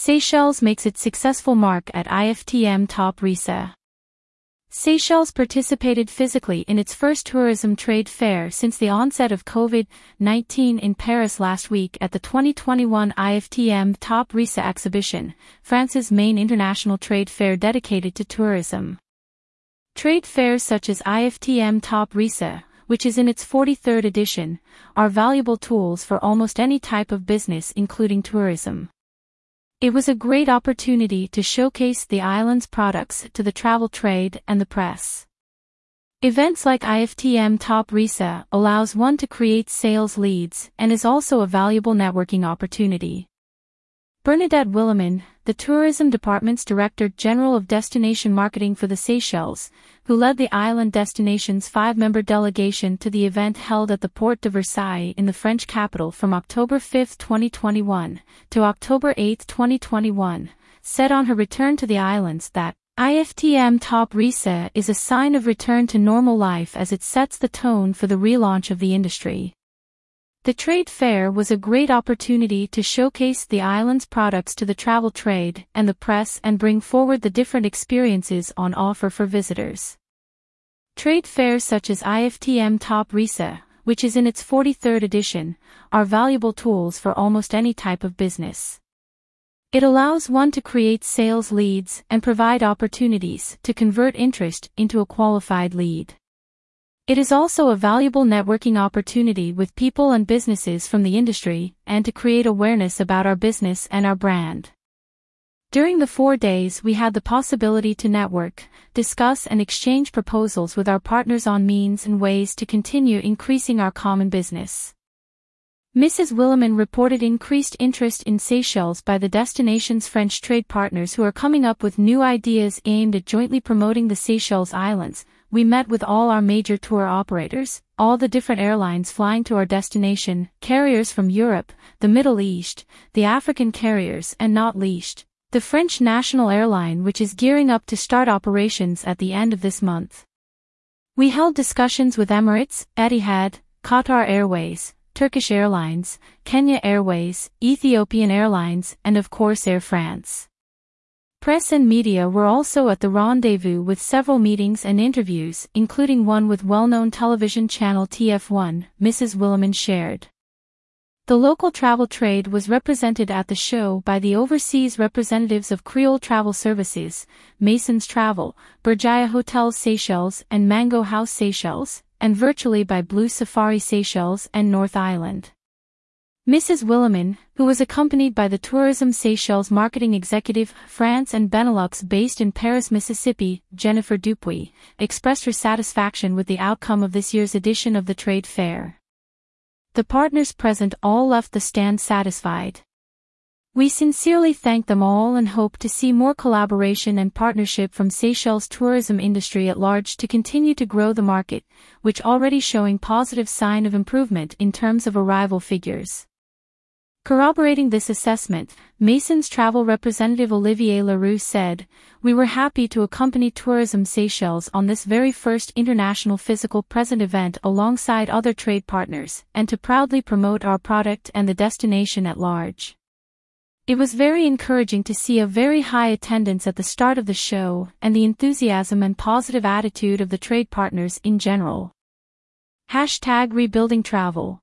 Seychelles makes its successful mark at IFTM Top Resa. Seychelles participated physically in its first tourism trade fair since the onset of COVID-19 in Paris last week at the 2021 IFTM Top Resa exhibition, France's main international trade fair dedicated to tourism. Trade fairs such as IFTM Top Resa, which is in its 43rd edition, are valuable tools for almost any type of business including tourism. It was a great opportunity to showcase the island's products to the travel trade and the press. Events like IFTM Top Resa allows one to create sales leads and is also a valuable networking opportunity. Bernadette Willemin, the Tourism Department's Director General of Destination Marketing for the Seychelles, who led the island destination's five-member delegation to the event held at the Porte de Versailles in the French capital from October 5, 2021, to October 8, 2021, said on her return to the islands that IFTM Top Resa is a sign of return to normal life as it sets the tone for the relaunch of the industry. The trade fair was a great opportunity to showcase the island's products to the travel trade and the press and bring forward the different experiences on offer for visitors. Trade fairs such as IFTM Top Resa, which is in its 43rd edition, are valuable tools for almost any type of business. It allows one to create sales leads and provide opportunities to convert interest into a qualified lead. It is also a valuable networking opportunity with people and businesses from the industry and to create awareness about our business and our brand. During the four days we had the possibility to network, discuss and exchange proposals with our partners on means and ways to continue increasing our common business. Mrs. Willemin reported increased interest in Seychelles by the destination's French trade partners who are coming up with new ideas aimed at jointly promoting the Seychelles Islands, we met with all our major tour operators, all the different airlines flying to our destination, carriers from Europe, the Middle East, the African carriers and not least, the French national airline which is gearing up to start operations at the end of this month. We held discussions with Emirates, Etihad, Qatar Airways, Turkish Airlines, Kenya Airways, Ethiopian Airlines and of course Air France. Press and media were also at the rendezvous with several meetings and interviews, including one with well-known television channel TF1, Mrs. Willemin shared. The local travel trade was represented at the show by the overseas representatives of Creole Travel Services, Masons Travel, Berjaya Hotels Seychelles and Mango House Seychelles, and virtually by Blue Safari Seychelles and North Island. Mrs. Willemin, who was accompanied by the Tourism Seychelles marketing executive, France and Benelux based in Paris, Mississippi, Jennifer Dupuy, expressed her satisfaction with the outcome of this year's edition of the trade fair. The partners present all left the stand satisfied. We sincerely thank them all and hope to see more collaboration and partnership from Seychelles tourism industry at large to continue to grow the market, which already showing positive sign of improvement in terms of arrival figures. Corroborating this assessment, Mason's travel representative Olivier Leroux said, We were happy to accompany Tourism Seychelles on this very first international physical present event alongside other trade partners, and to proudly promote our product and the destination at large. It was very encouraging to see a very high attendance at the start of the show and the enthusiasm and positive attitude of the trade partners in general. Hashtag Rebuilding Travel